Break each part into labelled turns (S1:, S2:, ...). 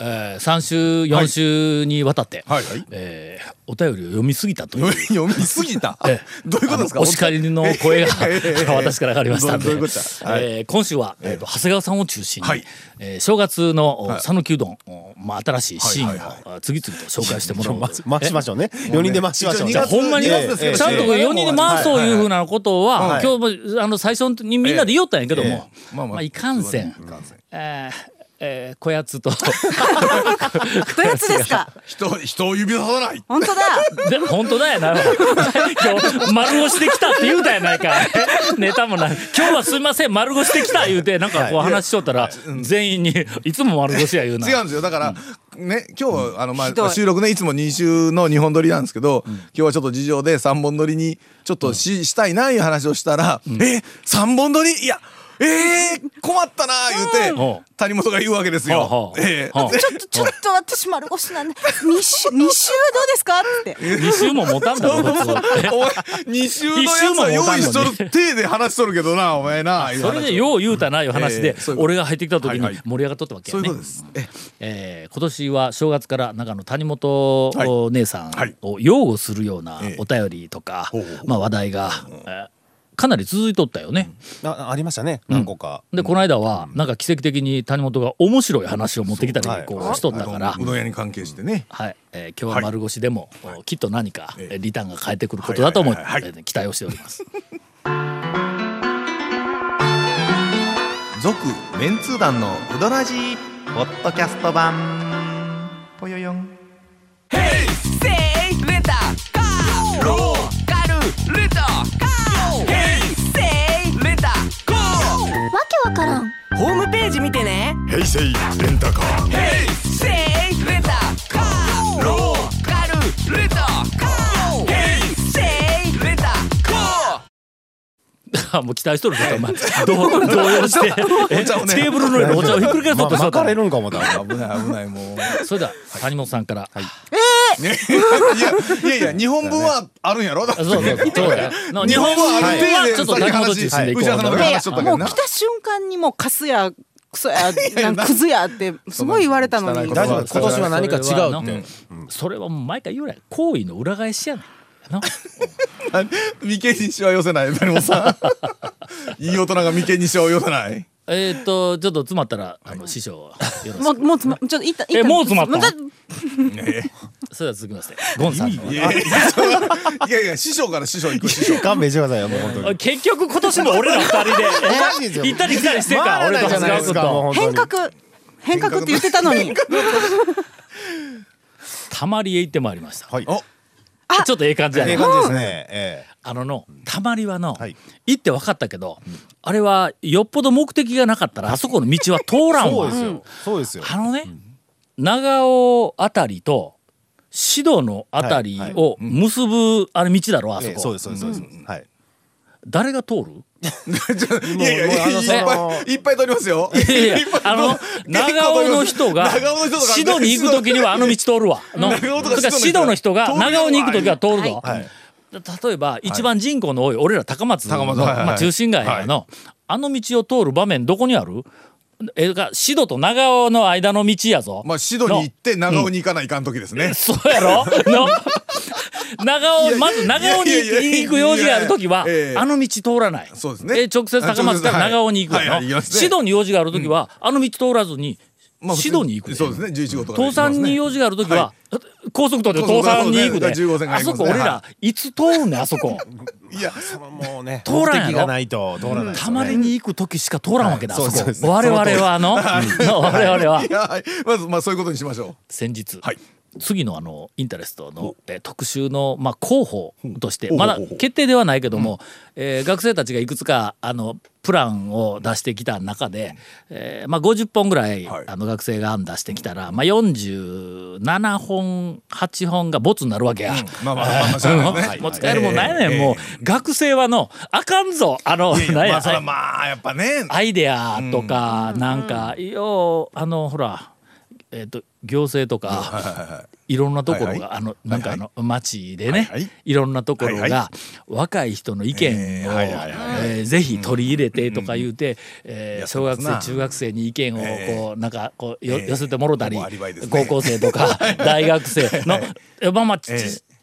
S1: えー、3週4週にわたって、
S2: はい。はい
S1: えーお便りを読みすぎたという。
S2: 読みすぎた？
S1: ええ
S2: どういうことですか？
S1: お叱りの声が私から上がりましたんで。
S2: はい。
S1: えー今週は、えー。と長谷川さんを中心に、
S2: はい。
S1: えー正月の
S2: はい。
S1: 讃岐、うどん、おまあ、新しいシーンを、
S2: はい。はいはい
S1: あ次々と紹介してもらおうと
S3: 回し ましょうね。4人で回しましょう。
S2: 一応
S1: じゃあほんまに、ちゃんと4人で回そういうふうなことは、
S3: はい。
S1: 今日もあの最初にみんなで言おったんやけども、
S2: まあ。まあ、
S1: いかんせん、
S2: いかんせん。
S1: えーえーこやつと。
S4: どやつですか？
S2: 人、人を指ささない。
S4: 本当だ。
S1: で本当だよな。今日丸腰できたって言うたやないか。ネタもない。今日はすいません丸腰できた言うてなんかこう話しとったら全員にいつも丸腰や言うな。
S2: 違うんですよ。だから、ね、今日は、あの、まあ、収録ね、いつも2週の2本撮りなんですけど、今日はちょっと事情で3本撮りに、ちょっとし、したいな、いう話をしたら、え、3本撮り？いや、えー、困ったな、言う
S1: うん。
S2: て、谷本が言うわけですよ。
S1: ほうほ。う
S2: え
S1: ほう
S2: え
S4: ちょっとちょっと私丸腰なんで二週二週どうですかって。
S1: 2週も持たんだろ普通
S2: お前、2週のやつは用意しとる手で話しとるけどな、お前な。
S1: それでよう言うたないう話で
S2: ええそういうこと。
S1: 俺が入ってきた時に
S2: はいはい。
S1: 盛り上がっとったわけやね。
S2: そういうことです。え
S1: え。ー今年は正月からなんかあの谷本姉さん
S2: はい。
S1: を擁護するような
S2: ええ
S1: お便りとか
S2: ほうほうほう。
S1: まあ話題がえーかなり続いとったよね。
S3: あありましたね。何個か。
S1: でこの間はなんか奇跡的に谷本が面白い話を持ってきたり
S3: はい。
S1: こうしとったから。
S2: う。どん屋に関係してね。
S1: はい、えー今日は丸腰でも、きっと何か、リターンが返ってくることだと思い、
S2: はいはいはいはい。
S1: えー期待をしております。
S5: 続メンツー団のウドラジーポッドキャスト版。ぽよよん
S6: ホームページ見てね。
S2: 平成レンタカー。
S6: せいレンタカー。ローカルレンタカー。ヘイセイレンタカー。
S1: もう期待しとるけど、お前、どう動揺して、テーブルの上でお茶をひっくり返そうとした。
S3: ま巻かれるんかもだ。
S2: 危ない危ないもう。
S1: それでは、谷本さんから。
S2: ね。いやいやいや日本文はあるんやろ？だって。
S1: あそうそうそうそ日
S2: 日本
S1: 本は
S2: はある程度
S1: ちょっと谷本中心でいこう。
S4: もう来た瞬間にもうカスやクソやなんかクズやってすごい言われたのに。
S3: 大丈夫。今年は何か違う
S1: それは
S3: って。
S1: それはもう毎回言うやん行為の裏返しやねん。な。
S2: 眉間にしわ寄せない谷本さ。んいい大人が眉間にしわを寄せない
S1: えーっと、ちょっと詰まったら、あの、師匠、よろしく。
S4: もうもうつまちょっと一旦一旦
S1: えもう詰まった
S4: だ
S1: それでは続きまして、ゴンさんの。
S2: いやいやいやいや師匠から師匠行く師匠
S3: 勘弁してくださいよ、もう本当に。
S1: 結局今年も俺ら二人で、行ったり来たりしてるから、
S3: 回らない
S1: 俺と長谷川君
S3: じゃないですか、もう
S1: と。
S4: 変革変革って言ってたのに
S1: たまりへ行ってまいりました。
S3: はい。
S2: お
S1: ちょっとええ感じやね。
S3: ええ感じですね。え
S1: あのの、たまりはの、
S3: はい
S1: 行って分かったけど、あれはよっぽど目的がなかったら、あそこの道は通
S3: え。
S1: らんわ
S3: そうで。すよ。そうですよ。
S1: あのね、長尾あたりと、指導のあたりを結ぶ、あれ道だろ、あそ
S3: ええ
S1: こ。
S3: そうですそうですそうです。はい。
S1: 誰が通る？
S2: いやいやいっぱいいっぱい通りますよ。
S1: いやいや あの、長尾の人が、シドに行くときにはあの道通るわ。のシドの人が長尾に行くときは通るぞ。
S3: はい。
S1: 例えば、一番人口の多い、俺ら高松の、まあ、中心街の、あの道を通る場面どこにある？えがシドと長尾の間の道やぞ。
S2: まあシドに行って長尾に行かないかん時ですね。
S1: そうやろ？の長尾、まず長尾に行く用事があるときは、
S2: ええ。
S1: あの道通らない。
S2: そうですね。
S1: え直接高松から長尾に行く
S2: はいはいね。
S1: シドに用事があるときは、あの道通らずに、
S2: まあ
S1: シドに行くで
S2: そうですね。11号とかで行
S1: 東
S2: きますね。
S1: 山に用事があるときは、高速道で東山に行くで、
S2: そうそうそうそう15線が
S1: あそこ俺ら、い。つ通るねんあそこ。
S2: いや
S3: そのもうね、
S1: 通らん
S3: がないと通らない。
S1: たまりに行く時しか通らんわけだ。我々はあの、我々は。
S2: まずまあそういうことにしましょ
S1: 先日、
S2: はい
S1: 次のあのインタレストの、えー特集の、まあ、候補としてまだ決定ではないけども、えー学生たちがいくつかあのプランを出してきた中で、えーまあ、50本ぐらい、
S2: はい。
S1: あの学生が案出してきたら、まあ、47本8本がボツになるわけや。もう使えるもんないねん、
S2: ええ。
S1: もう学生はのあかんぞ。あのなんや。
S2: まあそれはまあやっぱね。
S1: アイデアとかなんかようあのほらえっ、と行政とかいろんなところが、あのなんかあの町でね、
S2: はい
S1: ろんなところが、若い人の意見を、
S2: え
S1: ぜひ取り入れてとか言うて、え小学生中学生に意見をこう、
S2: え
S1: なんかこう寄せてもろたり、高校生とか 大学生の、えまあまあ、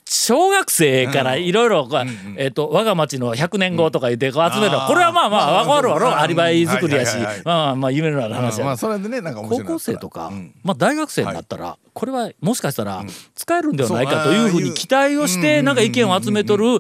S1: 小学生からいろいろこう、えっ、と我が町の100年後とか言って集めるこれはまあまあ
S2: まあ
S1: わかるわろ、
S2: うん
S1: アリバイ作りやし、まあまあまあ夢のある話や、
S2: まあそれでねなんか面
S1: 高校生とか、
S2: うん
S1: まあ大学生になったら、これはもしかしたら使えるんではないかというふうに期待をしてなんか意見を集めとる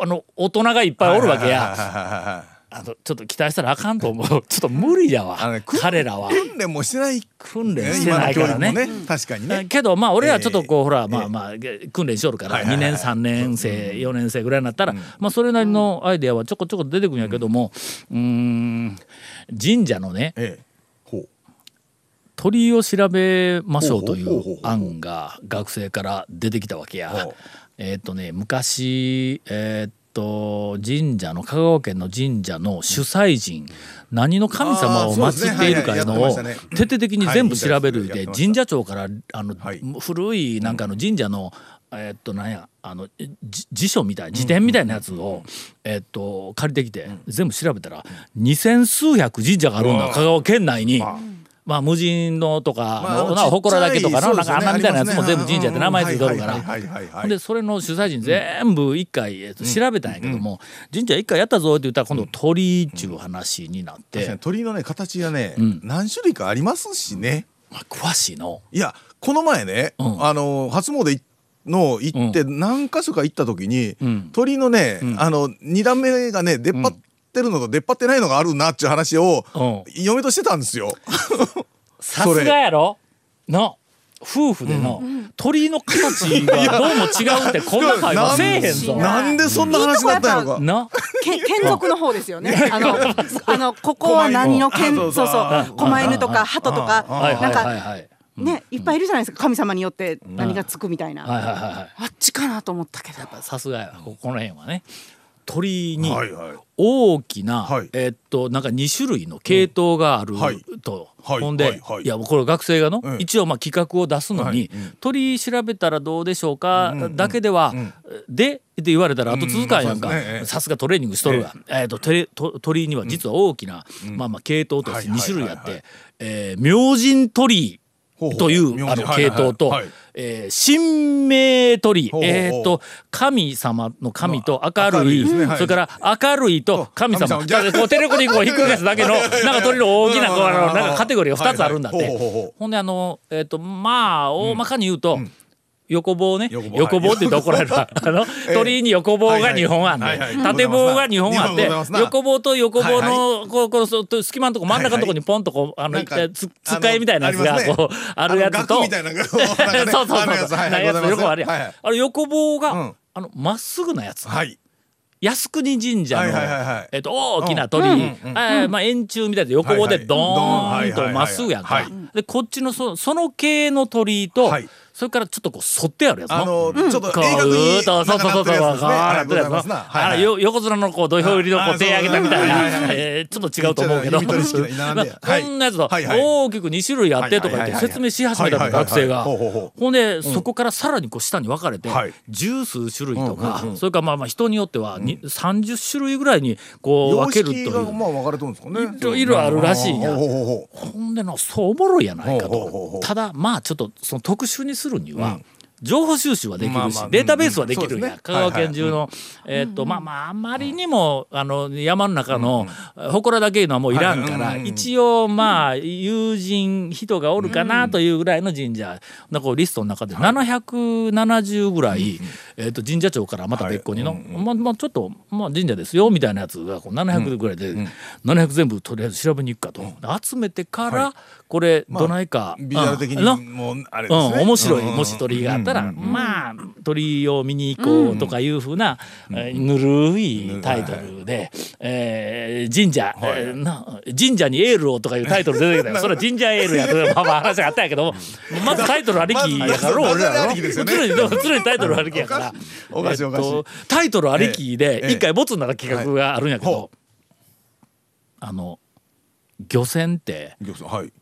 S1: あの大人がいっぱいおるわけや。あのちょっと期待したらあかんと思う。ちょっと無理やわ。彼らは。
S2: 訓練もしてない。
S1: 訓練してないからね。
S2: ね確かにね。
S1: けどまあ俺はちょっとこう、
S2: ええ
S1: ほらまあまあ訓練しよるから2
S2: はいはいはい。
S1: 年3年生4年生ぐらいになったら、まあそれなりのアイデアはちょこちょこ出てくるんやけどもうーん神社のね
S2: ええ。ほう。
S1: 鳥居を調べましょうという案が学生から出てきたわけや。えーっとね昔えーっと神社の香川県の神社の主催人何の神様を祀っているかいうのを徹底的に全部調べるで神社長からあの
S2: はい。
S1: 古いなんかの神社のえーっとなんやあのじ辞書みたい辞典みたいなやつをえと借りてきて全部調べたら二千数百神社があるんだ香川県内に。まあ無人のとか、
S2: まああの
S1: な祠だけとかな,、なん
S2: ちっちゃい
S1: か穴みたいなやつも全部神社って名前ついておるから。でそれの主催人全部一回、えっと調べたんやけども、神社一回やったぞって言ったら今度鳥居っちゅう話になって、
S2: 鳥のね形がね、
S1: ん。
S2: 何種類かありますしね。
S1: まあ、詳しいの。
S2: いやこの前ね、
S1: うん。
S2: あの初詣いの行って何箇所か行った時に、
S1: ん。
S2: 鳥のね、
S1: ん。
S2: あの2段目がね出っ張ってるのと出っ張ってないのがあるなっていう話を、
S1: うん
S2: 嫁としてたんですよ。
S1: さすがやろ？の夫婦での、鳥居の形がどうも違うってこんな会話せえへんぞ。
S2: なんでそんな話になったんやろか。
S1: な？
S4: け眷属の方ですよね。あの、あの、ここは何の犬、
S2: 狛犬
S4: そうそう、狛犬とか鳩とか、なんか。ね、いっぱいいるじゃないですか。神様によって何がつくみたいな。あっちかなと思ったけど。
S1: さすがやここの辺はね鳥居に
S2: はいはい。
S1: 大きな、
S2: はい。
S1: えっとなんか2種類の系統がある
S2: はい。
S1: と、
S2: はい。
S1: ほんで、
S2: はい。いはい。
S1: やもうこれ学生がの、
S2: うん。
S1: 一応まあ企画を出すのに、
S2: はい。
S1: 鳥居調べたらどうでしょうか、だけでは、でって言われたら後続かんやんか。さすがトレーニングしとるわ、えっと鳥と鳥居には実は大きな、まあまあ系統として2種類あって、
S2: はい。はいはいはい
S1: えー明神鳥という
S2: 明
S1: あの系統と、
S2: はい。
S1: えー神明鳥。えーっと神様の神と明るい、それから明るいと神様。こうテレコにこうひっくり返すだけのなんか鳥の大きななんかカテゴリーが2つあるんだって、
S2: ほ
S1: んであのえとまあ大まかに言うと、横棒ね。
S2: 横棒。
S1: って言うと怒られるわあの鳥居に横棒が2本あんね
S2: はいはい。
S1: ん縦棒が2本あって横棒と横棒
S2: はい
S1: のこうこうそう隙間のとこ真ん中のとこにポンとこうあのつつっかえみたいなやつがこうあるやつと。
S2: あの額みたいなのがこうなんかね
S1: そうそうそう
S2: あるやつ。
S1: 横あるやん
S2: はいはい。
S1: あれ横棒が、
S2: うん。
S1: あのまっすぐなやつ、
S2: はい。
S1: 靖国神社の、
S2: はいはいはいはい。
S1: えっと、大きな鳥居、
S2: うん。
S1: えーまあ、円柱みたいで横棒でドーンとまっすぐやんか
S2: はいはい
S1: でこっちのそその系の鳥居と、
S2: はい
S1: それからちょっとこう反ってあるやつ。
S2: あ
S1: の
S2: のちょっと
S1: こう
S2: 鋭角に
S1: そうそうそうそう。あ横綱のこう土俵入りのこ
S2: あ
S1: う手上げたみたい
S2: はい。
S1: な ちょっと違うと思うけど。こんなやつと大きく2種類あってとか言って説明し始めた学生が。
S2: ほ
S1: んでそこからさらにこう下に分かれて
S2: はい。
S1: 十数種類とかそれからまあまあ人によってはに30種類ぐらいにこう分けるという。
S2: まあ分かれてるんですかね。
S1: いろいろあるらしいんや。
S2: ほ
S1: んでなそうおもろいやないかと。ただまあちょっとその特殊にするには、情報収集はできるし、データベースはできるんや、香川県中の、えーっとまあまああまりにもあの山の中の祠だけいうのはもういらんから、一応まあ友人人がおるかなというぐらいの神社。だからリストの中で770ぐらい、えーっと神社長からまた別個にの、まあまあちょっと、まあ、神社ですよみたいなやつがこう700ぐらいで、700全部とりあえず調べに行くかと、集めてから、これどないか、
S2: ビジュアル的にもうあれ
S1: うん、
S2: ですね。
S1: 面白い、
S2: うん。
S1: もし鳥居があったら、まあ鳥居を見に行こうとかいうふうな、えーぬるいタイトルで、えー神社、えーな神社にエールをとかいうタイトル出てきたよ。それは神社エールやと まあまあ話があったんやけども。まずタイトルありきやから俺らの
S2: ね。
S1: 常にタイトルありきやから
S2: おかしいおかしい。
S1: えっとタイトルありきで
S2: ええ
S1: 一回ボツになった企画があるんやけど、
S2: ほ
S1: あの漁船って
S2: 行きますはい。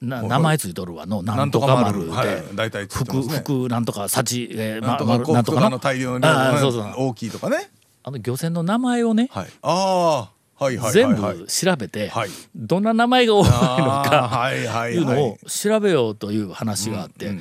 S1: な名前ついとるわのな
S2: なんん
S1: とか
S2: 丸
S1: 丸で、
S2: はい。大体ついてま
S1: 福
S2: すね。
S1: 福なんとか幸、えー
S2: なんとか
S1: なんとかの
S2: 大量の量
S1: あーそうそう
S2: が大きいとかね。
S1: あの漁船の名前をね、
S2: はい。ああはいはいはい
S1: 全
S2: はい。
S1: 部調べて、
S2: はい。
S1: どんな名前が多いのか
S2: はい
S1: うの
S2: は
S1: を調べようという話があって、わあ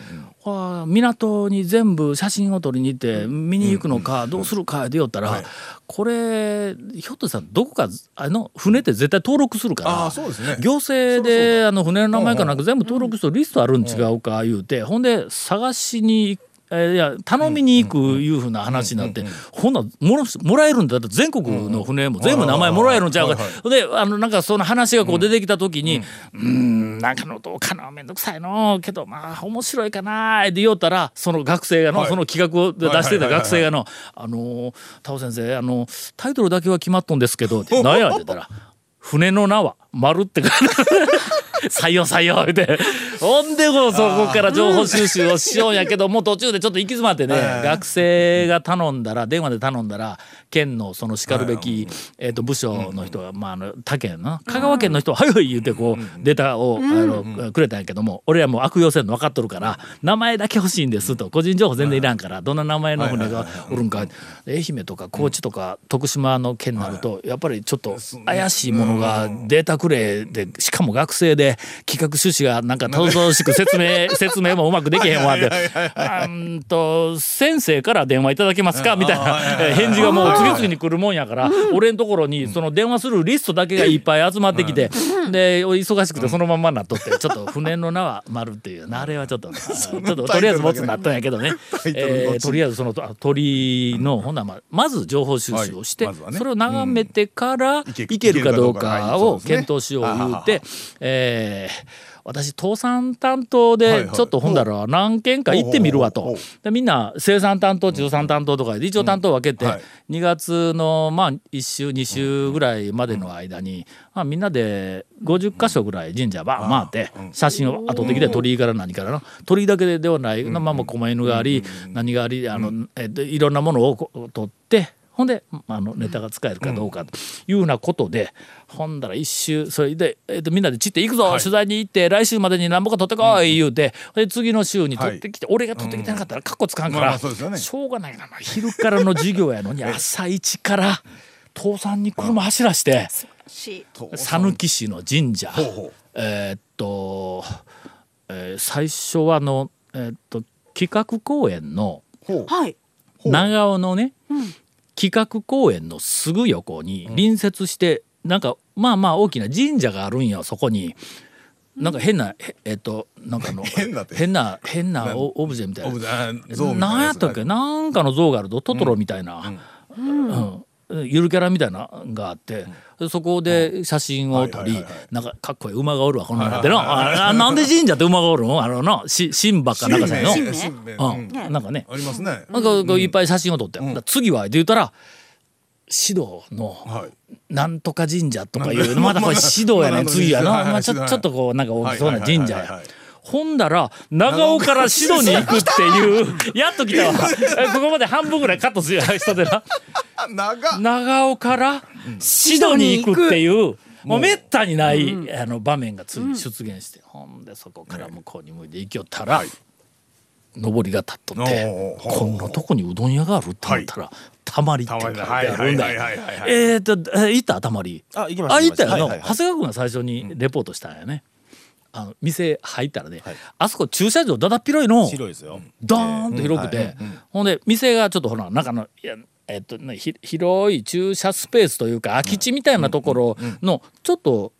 S1: 港に全部写真を撮りに行って見に行くのかどうするかでよったら、これひょっとしたらどこかあの船って絶対登録するから行政であの船の名前かなんか全部登録するリストあるん違うか言うてほんで探しに行えーいや頼みに行くいうふうな話になって、ほんならもらもらえるんだって全国の船も全部名前もらえるんちゃうか、であのなんかその話がこう出てきた時に、うーんなんかのどうかなめんどくさいの。けどまあ面白いかなって言おったらその学生がの、
S2: はい。
S1: その企画を出してた学生がの「あのータオ先生あのタイトルだけは決まっとんですけど」って「何や?」ってたら「船の名は丸」って 採用採用ってほんでこうそこから情報収集をしようんやけどもう途中でちょっと行き詰まってね学生が頼んだら電話で頼んだら県のそのしかるべきえーと部署の人がまああの他県の香川県の人は「はいはい」言うてこうデータをあのくれたんやけども俺らもう悪用せんの分かっとるから名前だけ欲しいんですと。個人情報全然いらんからどんな名前の船がおるんか。愛媛とか高知とか徳島の県になるとやっぱりちょっと怪しいものがデータくれでしかも学生で企画趣旨がなんかたどしく説明 説明もうまくできへんわって「あんと先生から電話いただけますか?」みたいな。え返事がもう次々に来るもんやから。俺のところにその電話するリストだけがいっぱい集まってきてで忙しくてそのまんまなっとってちょっと船の名は丸っていうあれはちょっと ちょっととりあえず持つになったんやけどね、えーとりあえずそのあ鳥のほんならまず情報収集をして、それを眺めてから
S2: いけ
S1: るかどう
S2: か
S1: を検討しよう言うて、えー私倒産担当
S2: はい
S1: で
S2: はい。
S1: ちょっとほんだら何件か行ってみるわと。でみんな生産担当中産担当とかで一応担当分けて
S2: はい。
S1: 2月のまあ1週2週ぐらいまでの間にまあみんなで50箇所ぐらい神社ば回って写真を後的で鳥居から何からの鳥居だけではないまあまあ狛犬があり何がありあのえっといろんなものを取ってほんで、まあ、あのネタが使えるかどうかというようなことで、ほんだら一周それで、えっとみんなで散って行くぞ、取材に行って来週までに何ぼか取ってこい言うて、で次の週に取ってきて、俺が取ってきてなかったらカッコつかんから、
S2: まあまあそうですよね。
S1: しょうがないな、まあ、昼からの授業やのに 朝一から倒産に車走らして
S4: し
S1: 讃岐市の神社
S2: ほうほう。
S1: えーっと、えー最初はあの、えーっと企画公園の
S4: はい。
S1: 長尾のね、企画公園のすぐ横に隣接して、なんかまあまあ大きな神社があるんよそこに。なんか変なへえっとなんかあの
S2: 変な
S1: 変な変なオオブジェみたいな。
S2: なやつ
S1: 何やったっけ？なんかの像があるとトトロみたいな、うんゆるキャラみたいなのがあって、でそこで写真を撮り、
S2: はいはいはいはい。
S1: なんかかっこいい馬がおるわこの中での、ああなんで神社って馬がおるの？あのなし神馬かなんかさの、
S2: 新名新名
S1: うん、なんかね。
S2: ありますね。
S1: なんかこういっぱい写真を撮って、次はって言ったら指導の
S2: はい。
S1: なんとか神社とかいうまだこれ指導やね。
S2: まあ
S1: 次やな、まあ、ちょ
S2: は。い
S1: ちょっとこうなんか大きそうな神社や。
S2: はいはいはいはい。
S1: ほんだら長尾から指導に行くっていう。やっと来たわ。えここまで半分ぐらいカットする人でな。
S2: あ長
S1: 尾から指導に行くっていう。もうめったにない、あの場面がついに出現して、ほんでそこから向こうに向いて行きよったら、上りが立っとってこんなとこにうどん屋があるって思ったら、たまりって書いてあるんだ
S2: はい。はいはいはいはいはい
S1: えーとえ行ったたまり
S3: あ行きました
S1: あ行ったよ
S3: はいはいはい
S1: 長谷川君が最初にレポートしたんやね、あの店入ったらね、あそこ駐車場だだっ広いの。
S3: 広いですよ。
S1: ドーンと広くて、ほんで店がちょっとほら中のいやえっとね、ひ広い駐車スペースというか空き地みたいなところのちょっと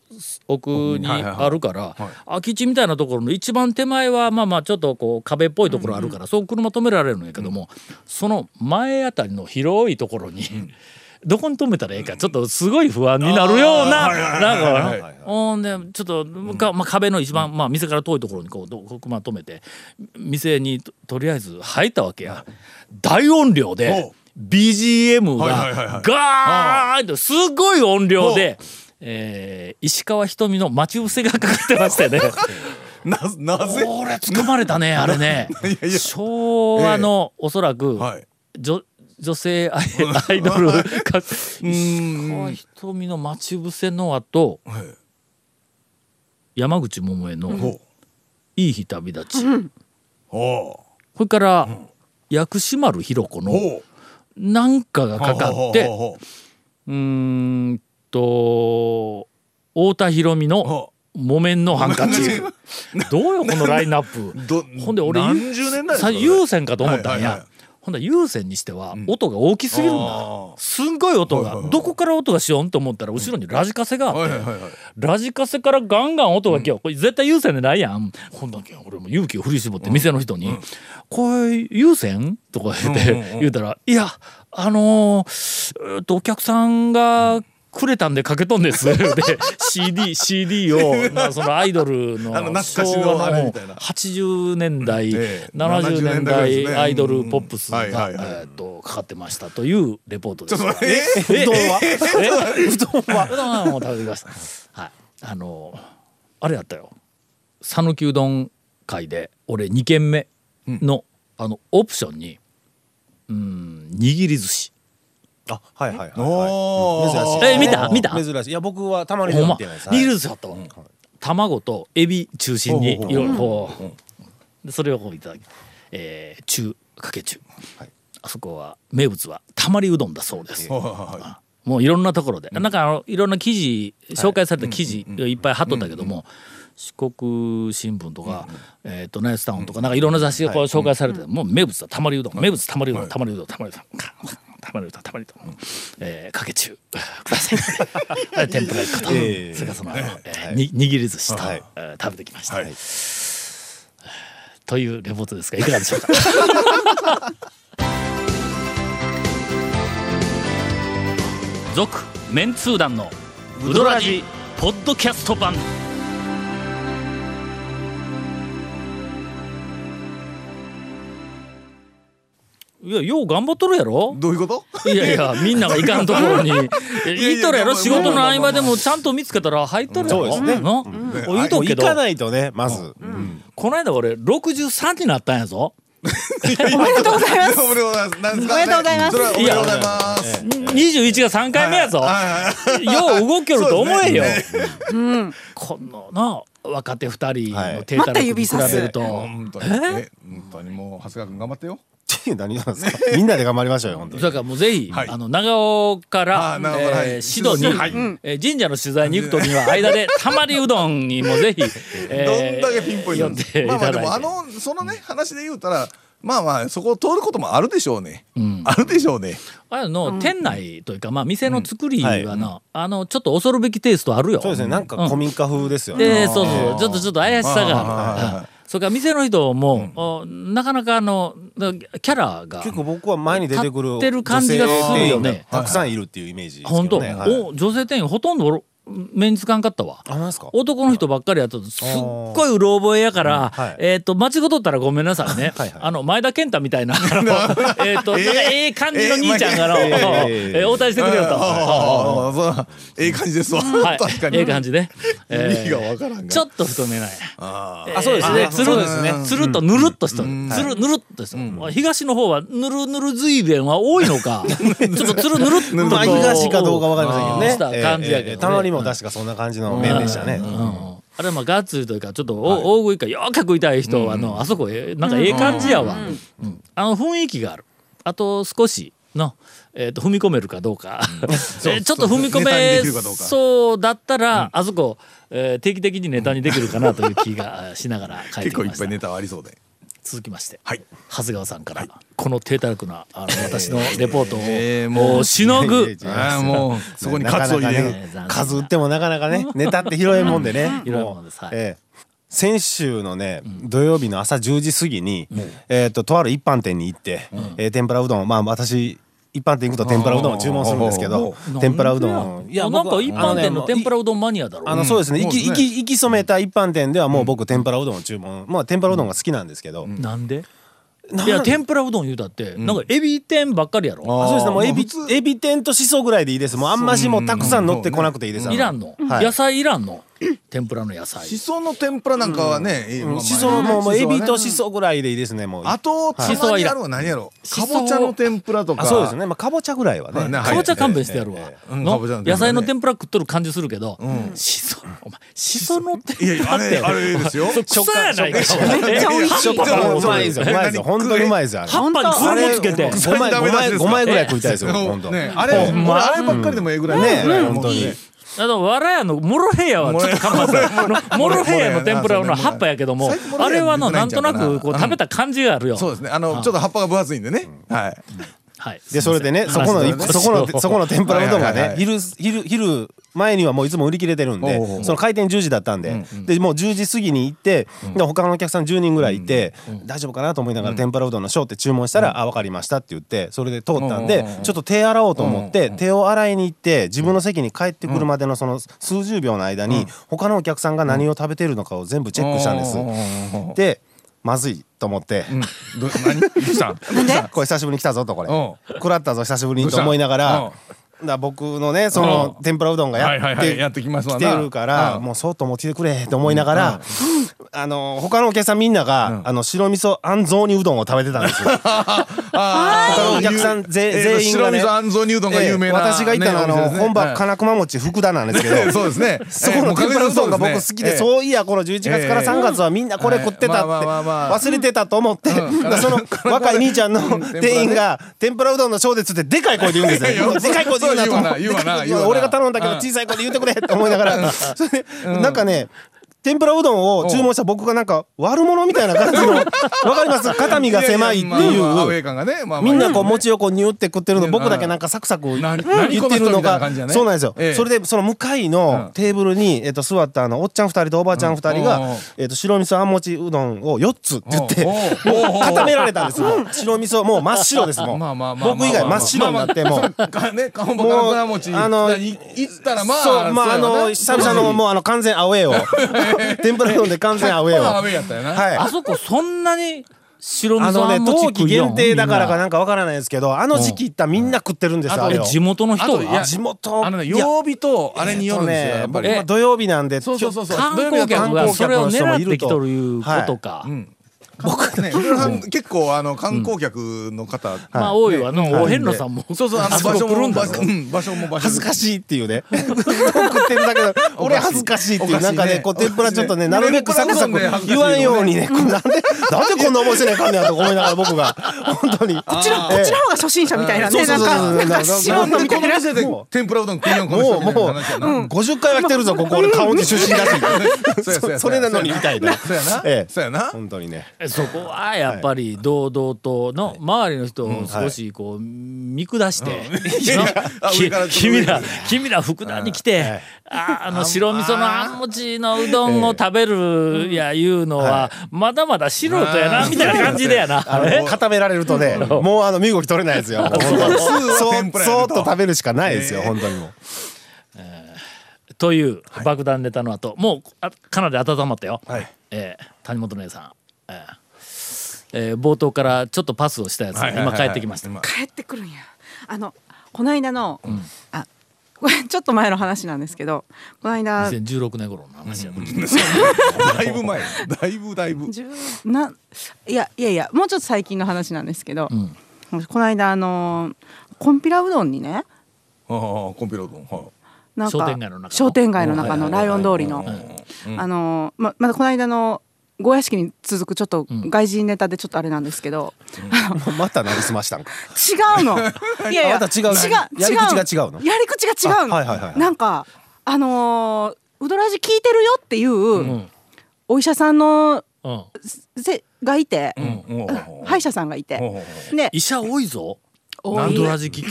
S1: 奥にあるから空き地みたいなところの一番手前はまあまあちょっとこう壁っぽいところあるからそう車止められるんやけどもその前あたりの広いところにどこに止めたらええかちょっとすごい不安になるようななんかほんでちょっとか、まあ、壁の一番、まあ、店から遠いところにこうど車止めて店にととりあえず入ったわけや。大音量で
S2: ほ
S1: BGM が
S2: はい
S1: ガーンとすごい音量で、えー石川ひとみの待ち伏せがかかってましてね。
S2: ななぜ？
S1: これ掴まれたねあれね。
S2: いやいや。
S1: 昭和のおそらく、
S2: はい
S1: 女女性アイアイドル か
S2: うん。
S1: 石川ひとみの待ち伏せの後
S2: はい。
S1: 山口百恵の
S2: ほ
S1: いい日旅立ち、
S2: おう。
S1: それから、薬師丸ひろ子のなんかがかかって
S2: ほう
S1: んと太田博美の
S2: ほ
S1: 木綿のハンカチ。どうよこのラインナップ。ほんで俺
S2: 何十年代
S1: さ有線かと思ったんや、
S2: はいはいはい
S1: ほんで有線にしては音が大きすぎるんだ、
S2: あー。
S1: すんごい音がどこから音がしよんと思ったら後ろにラジカセがあって、ラジカセからガンガン音が来よ、これ絶対有線でないやん。ほんだけ俺も勇気を振り絞って店の人に「これ有線?」とか言って、
S2: うんうんうん
S1: 言うたら「いやあのーえーっとお客さんがくれたんでかけとんです」で CD, CD を、まあ、そのアイドルの
S2: あの懐かしのあれみたいな
S1: 80年代、
S2: ええ
S1: 70
S2: 70
S1: 年
S2: 年代
S1: アイドルポップスが、えーっとかかってましたというレポートですわ。
S2: え
S1: え
S3: うどんは
S1: え
S3: うどんは
S1: うどんはもう食べてきました。はい。あのあれやったよ。讃岐うどん会で俺2軒目の、あのオプションにうん握り寿司。
S3: あはいはいはい珍しい。
S1: え見た？見た？
S3: 珍しい。いや僕はたまに
S1: ほんま。
S3: 見てないです
S1: 握り寿司あったわ。卵とエビ中心にいろいろこうでそれをこういただき、えー、中かけ中、あそこは名物はたまりうどんだそうです。
S2: はいはい。は
S1: もういろんなところで、なんかあのいろんな記事紹介された記事がいっぱい貼っとったけども、四国新聞とか、えっ、とナイスタウンとかなんかいろんな雑誌がこう紹介されて、もう名物だ。たまりうどん、名物たまりうどん、たまりうどん、たまりうどん、たまりうどん、たまりうどん、えー、かけ中 ください。天ぷらと、
S3: ええ
S1: それからその、えーに握り寿司と、
S3: はい。
S1: えー食べてきました。
S2: はい。
S1: というレポートですがいかがでしょうか？続メンツー団のウドラジポッドキャスト版いやよう頑張っとるやろ。
S2: どういうこと？
S1: いやいや みんなが行かんところに。行っとるやろ。
S2: いや
S1: 仕事の合間でもちゃんと見つけたら入っとるやろ。
S3: そうですね。
S1: な？お言うとくけど
S3: 行かないとねまず。
S1: この間俺63になったんやぞ。
S4: おめでとうございます。
S2: おめでとうございます。
S4: おめでとうございます。
S2: それはおめでとうございます。
S1: 21が3回目やぞ、よう動きよると思えよ、このな若手2人の手たらくに比べると、
S2: 本当に。え本当にもう長谷川君頑張ってよ
S3: 何なんですか？みんなで頑張りましょうよ本当に。
S1: それからもうぜひ、
S2: はい。
S1: あの長尾からえーシドに、
S2: はい。
S1: えー神社の取材に行く時には間でたまりうどんにもぜひ、
S2: ど
S1: えー
S2: んだけピンポイント。
S1: 寄ってい
S2: まあまあでもあのそのね話で言うたらまあまあそこを通ることもあるでしょうね。
S1: うん。
S2: あるでしょうね。
S1: あれの、店内というかまあ店の作りはな、あのちょっと恐るべきテイストあるよ。
S3: そうですね。なんか古民家風ですよね。
S1: でそうそう。ちょっとちょっと怪しさがあるそれから店の人も、おなかなかあのキャラが
S3: 結構僕は前に出てくる
S1: 立ってる感じがするよね。
S3: たくさんいるっていうイメージですけ
S1: 本当、
S3: どねはい。
S1: お女性店員ほとんどお目につかんかったわ。
S3: あなんですか？
S1: 男の人ばっかりやったとすっごいうろ覚えやから、
S3: うんはい
S1: えっ、と間違っとったらごめんなさいね
S3: はいはい
S1: あの前田健太みたいな えっとなんかええ感じの兄ちゃんがの、
S3: えー
S1: えー応対してくれよと。
S2: ああそうええ感じですわ
S1: はい、
S2: 確かに
S1: ええ感じで、
S2: 意味がわからんが
S1: ちょっと太めなんや。
S2: あ
S1: あ
S3: そうですね
S1: つる
S3: ですね
S1: つるっとぬるっとした、つるぬるっとした、東の方はぬるぬる随便は多いのかちょっとつるぬるっと
S3: まあ東かどうかわかりませんけどね
S1: した感じやけどね
S3: えーえーたまにも確かそんな感じの麺でしたね。
S1: うんあれはまあガッツリというかちょっとお大食い。かよーく食いたい人はあのあそこえなんかええ感じやわ、うんあの雰囲気がある。あと少しの、えー、と踏み込めるかどうか、えーちょっと踏み込めそうだったら、あそこ、えー定期的にネタにできるかなという気がしながら書いてきました。
S2: 結構いっぱいネタはありそうで
S1: 続きまして、
S2: はい。
S1: 長谷川さんから、この低たらくなあの私のレポートを、
S2: えーもう
S1: しのぐ。
S2: もうそこにカツを入れる。
S3: 数打ってもなかなかね ネタって拾えんもんでね。
S1: 拾えんもんですはい。
S3: ええ先週のね、土曜日の朝10時過ぎに、えっ、ととある一般店に行って、えー天ぷらうどんまあ私一般店行くと天ぷらうどんを注文するんですけど
S1: うん
S3: 天ぷらうどん
S1: いや。なんか一般店の天ぷらうどんマニアだろ。
S3: あのそうですね、
S2: うん
S3: 行き行き行き染めた一般店ではもう僕天ぷらうどんを注文まあ天ぷらうどんが好きなんですけど、
S1: なんで？
S3: なん
S1: いや天ぷらうどん言うたって、なんかエビ天ばっかりやろ。
S3: あそうですね。もうエビエビ天としそぐらいでいいです。もうあんましもうたくさん乗ってこなくていいです。
S1: いらんの、
S3: はい。
S1: 野菜いらんの？天ぷらの野菜。
S2: しその天ぷらなんかはね、
S3: しそのもうもうエビとし
S2: そ
S3: そぐらいでいいですねもう。
S2: あとた
S1: しそ
S2: 何やろかぼちゃの天ぷらとか。
S3: あそうですね。まあかぼちゃぐらいはね。
S1: かぼちゃ勘弁してやるわ、野菜の天ぷら食っとる感じするけど、しそお前しその天
S2: いやいやあれですよ。
S1: 草やないか。
S4: めっちゃ美味しい。
S3: うまいですよ。うまいですよ。本当にうまいですよあれ。
S1: 葉っぱに衣つけて。
S3: 5枚5枚5枚ぐらい食いたいですよ本当。
S2: ね。あれあればっかりでもええぐらい
S3: ね。
S2: ぐらい
S3: 本当に
S1: あのわらやのモロヘイヤはちょっと看板さのモロヘイヤの天ぷらの葉っぱやけどもあれはのなんとなくこう
S2: うん
S1: 食べた感じがあるよ、
S2: そうですね。あのちょっと葉っぱが分厚いんでね。はい。
S1: はい、
S3: でそれでねそこのそこのそこの天ぷらうどんがね昼昼昼前にはもういつも売り切れてるんでその開店10時だったんででもう10時過ぎに行ってで他のお客さん10人ぐらいいて大丈夫かなと思いながら天ぷらうどんの小って注文したら「あ分かりました」って言ってそれで通ったんでちょっと手洗おうと思って手を洗いに行って自分の席に帰ってくるまでのその数十秒の間に他のお客さんが何を食べてるのかを全部チェックしたんです。でまずいと思って。
S2: ど何？どうした？ん
S3: これ久しぶりに来たぞとこれ。
S2: う
S3: 食らったぞ久しぶりにと思いながらだ僕のねその天ぷらうどんがやって
S2: はいやってきます
S3: てるから
S2: うん。
S3: もうそうと思ってくれと思いながらあの他のお客さんみんながあの白味噌あんぞうにうどんを食べてたんですよ。お客さん全員がね
S2: 白味噌にうどんが有名な
S3: ええ私が行ったのは本場
S2: はい。
S3: 金熊餅福田なんですけど
S2: そうですね。
S3: そこの天ぷらうどんが僕好きで、
S2: ええ
S3: そういやこの11月から3月はみんなこれ食ってたって忘れてたと思って、その若い兄ちゃんの店員が天ぷらうどんの小ですってでかい声で言うんですよ。でかい声で言うな 俺が頼んだけど
S2: うん。
S3: 小さい声で言ってくれって思いながら、それでなんかね。天ぷらうどんを注文した僕がなんか悪者みたいな感じの わかります？肩身が狭いっていう。みんなこう餅をこうニュって食ってるの
S2: うん。
S3: 僕だけなんかサクサク言
S2: な
S3: ってるのがそうなんですよ。
S2: ええ。
S3: それでその向かいのテーブルにえっと座ったあのおっちゃん2人とおばあちゃん2人
S2: うん。
S3: がえっと白味噌あんもちうどんを4つって言って
S2: おう
S3: 固められたんですもう白味噌もう真っ白ですもう。僕以外真っ白になっても。うあの
S2: い行ったらまあ
S3: まああの久々のもうあの完全アウェーを 天ぷらうどんで完全アウェーを。
S2: アウェーやったよな。
S3: はい。
S1: あそこそんなに白味
S3: あのね
S1: 噌あんもち
S3: 冬季
S1: 食いよん
S3: 限定だからかなんかわからないですけどあの時期行ったらみんな食ってるんですよ
S1: 地元の人
S2: あといや
S1: が
S3: 地元。
S2: あのね曜日とあれによるんですよやっぱり。
S3: 土曜日なんで
S2: そうそうそうそう。
S1: 観光客がそれを狙ってきとるいうことか、
S2: 僕ね古田さん。結構あの観光客の方
S1: まあ多いわの、お遍路さんも。
S2: そうそうあの場所も
S1: 来るんだろ
S2: 場所うん場所も
S3: 恥ずかしいっていうね。食ってるだけど俺恥ずかしいっていう。なんかねこう天ぷらちょっとねなるべくサクサク言わんようにね なんでなんでこんな思いせなあかんねやと思いながら僕が本当に。
S4: こちらこちらの方が初心者みたいなね
S3: そう
S4: な
S3: そうそうそう。
S4: んかなんか素人みたいな。
S2: 店で天ぷらうどん食いよんこの
S3: うもう
S2: な話やな。
S3: 50回は来てるぞここ俺カウンティ出身だし
S2: そうやそうや
S3: それなのにみたいな。
S2: そうやな。
S3: ええ。
S2: そうやな。
S3: 本当にね
S1: そこはやっぱり堂々との周りの人を少しこう見下して、君ら君ら福田に来て、ああの白味噌のあんもちのうどんを食べるやいうのはまだまだ素人やなみたいな感じでやな。
S3: 固められるとねもうあの身動き取れないですよ。そっと食べるしかないですよ本当にもう。
S1: という爆弾ネタの後もうあかなり温まったよ、
S2: はい。
S1: えー谷本姉さん、えーえー冒頭からちょっとパスをしたやつ、
S2: はいはいはいはい。
S1: 今帰ってきました、
S2: 今。
S4: 帰ってくるんや。あのこの間の、あこれ ちょっと前の話なんですけどこの間
S1: 2016年頃の話やな、
S2: だいぶ前。だいぶだいぶ。
S4: 十ないやいやいやもうちょっと最近の話なんですけど、この間あのコンピラうどんにね
S2: ああコンピラうどん。はい。
S4: なんか
S1: 商店街の中の。
S4: 商店街の中のライオン通りのあのままだこの間のご屋敷に続くちょっと外人ネタでちょっとあれなんですけど、
S3: もう またなりすましたんか。
S4: 違うの。いやいや。
S3: あまた違うの？
S4: 違う
S3: やり口が違うの？
S4: やり口が違うの、
S3: あはいはい
S4: なんかあのーうどらじ聞いてるよっていう、お医者さんの
S1: うん。
S4: せがいて、
S2: うん。
S4: 歯医者さんがいて、で
S1: 医者多いぞ。
S4: 多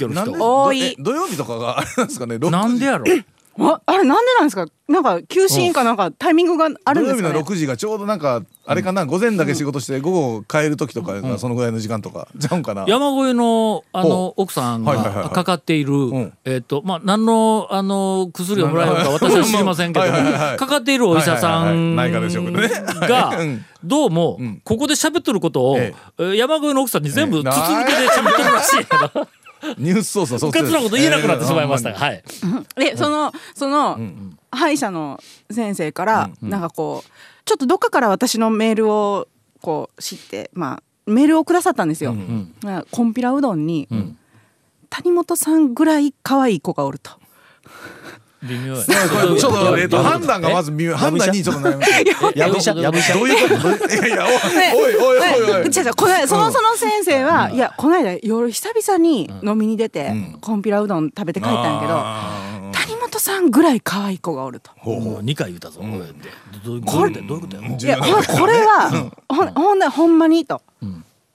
S1: る
S2: な
S4: 多い。
S2: え土曜日とかがあれなんですかね？6
S1: なんでやろ
S4: ああれなんでなんですか？なんか休診かなんかタイミングがあるん
S2: 土曜日の
S4: ですかね
S2: 6時がちょうどなんかあれかな？午前だけ仕事して午後帰る時とかがそのぐらいの時間とかじゃうんかな。
S1: 山越えのあの奥さんがかかっている
S2: ん。
S1: えっとまあ何のあの薬をもらえるか私は知りませんけどかかっているお医者さんが
S2: うん
S1: どうもここで喋っとることを山越えの奥さんに全部
S2: ええ。
S1: 筒抜けで喋っとるらしい
S2: ニュースソースはそっち
S1: なこと言えなくなってしまいました。が、
S2: え
S1: はい。
S4: でそのその、歯医者の先生から、なんかこうちょっとどっかから私のメールをこう知ってまあメールをくださったんですよ。まあコンピラうどんに、谷本さんぐらい可愛い子がおると。
S1: 微妙。や
S2: ちょっと、えっと、判断がまず微妙。判断にちょっと悩み
S3: やぶしゃやぶしゃ。
S2: どういうこと？どういやいやおいおいおいおい
S4: 違う違う。この間そのその先生は、いやこの間夜久々に飲みに出て、コンピラうどん食べて帰ったんやけど、
S2: あ
S4: 谷本さんぐらい可愛い子がおると。
S1: もう2回言うたぞ、これでどうどういうことやどういうことや
S4: いやこれは、ほんほんでほんまにと、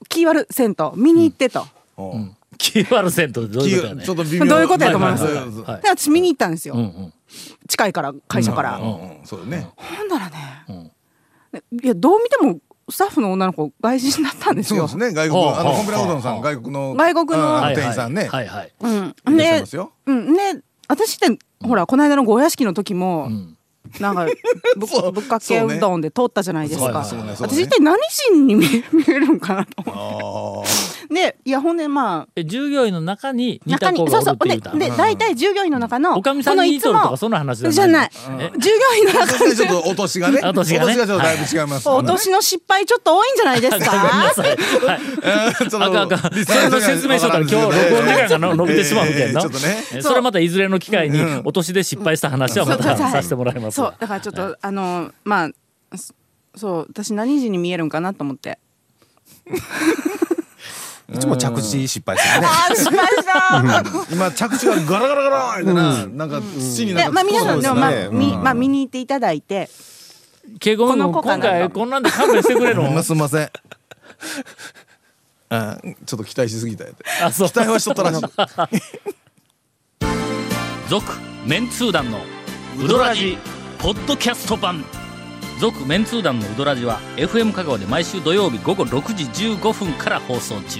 S4: キーワルセント見に行ってと、
S2: ー
S1: キーワルセントでどういうことやね
S2: ちょっと微妙。
S4: どういうことやと思います？
S2: は
S4: 私見に行ったんですよ、
S1: うんうん。
S4: 近いから会社から、
S2: うんうん。そうだね。
S4: ほんならね、いやどう見てもスタッフの女の子外人だったんですよ。
S2: そうですね。外国のコンプラうどんさん外国の
S4: 外国の
S2: 店員さんね。
S1: はいはい。
S4: うん。
S2: いらっしゃい
S4: で
S2: ますよ。
S4: うん。ね私ってほらこの間のご屋敷の時も、
S1: ん。
S4: なんかぶぶっかけうどんで通ったじゃないですか、私一体何人に見 えるんかなと思
S2: あ
S4: ってでいやほんでまあ。
S1: え従業員の中に似た
S4: 中
S1: 子がおる
S4: にそうそう。で
S1: って言うた
S4: で大体従業員の中の
S1: おかみさんに似とるとかそんな話
S4: じゃない。
S1: え？
S4: 従業員の
S2: あ
S4: 中
S2: でちょっと落としがね。
S1: 落としがね？
S2: ちょっとだいぶ違います
S4: 落としの失敗ちょっと多いんじゃないですか？
S1: あ かんあかそれの説明しとったら今日録音時間がの伸びてしまうけんの
S2: えーちょっとね。
S1: えそれまたいずれの機会に落としで失敗した話はまたさせてもらいます。
S4: そうだからちょっとあのまあそそう私何時に見えるんかなと思って
S3: いつも着地失敗するね。
S4: あしました。
S2: 今着地がガラガラガラってななんか土になんか
S4: でまあ皆さんでもまあみまあ見に行っていただいて。
S1: 敬語
S4: この
S1: も今回こんなんで勘弁してくれるの
S2: すんません。あちょっと期待しすぎたやて。
S1: あそう。
S2: 期待はしとったらしい。
S1: 続メンツー団のウドラジポッドキャスト版。続メンツー団のウドラジは FM 香川で毎週土曜日午後6時15分から放送中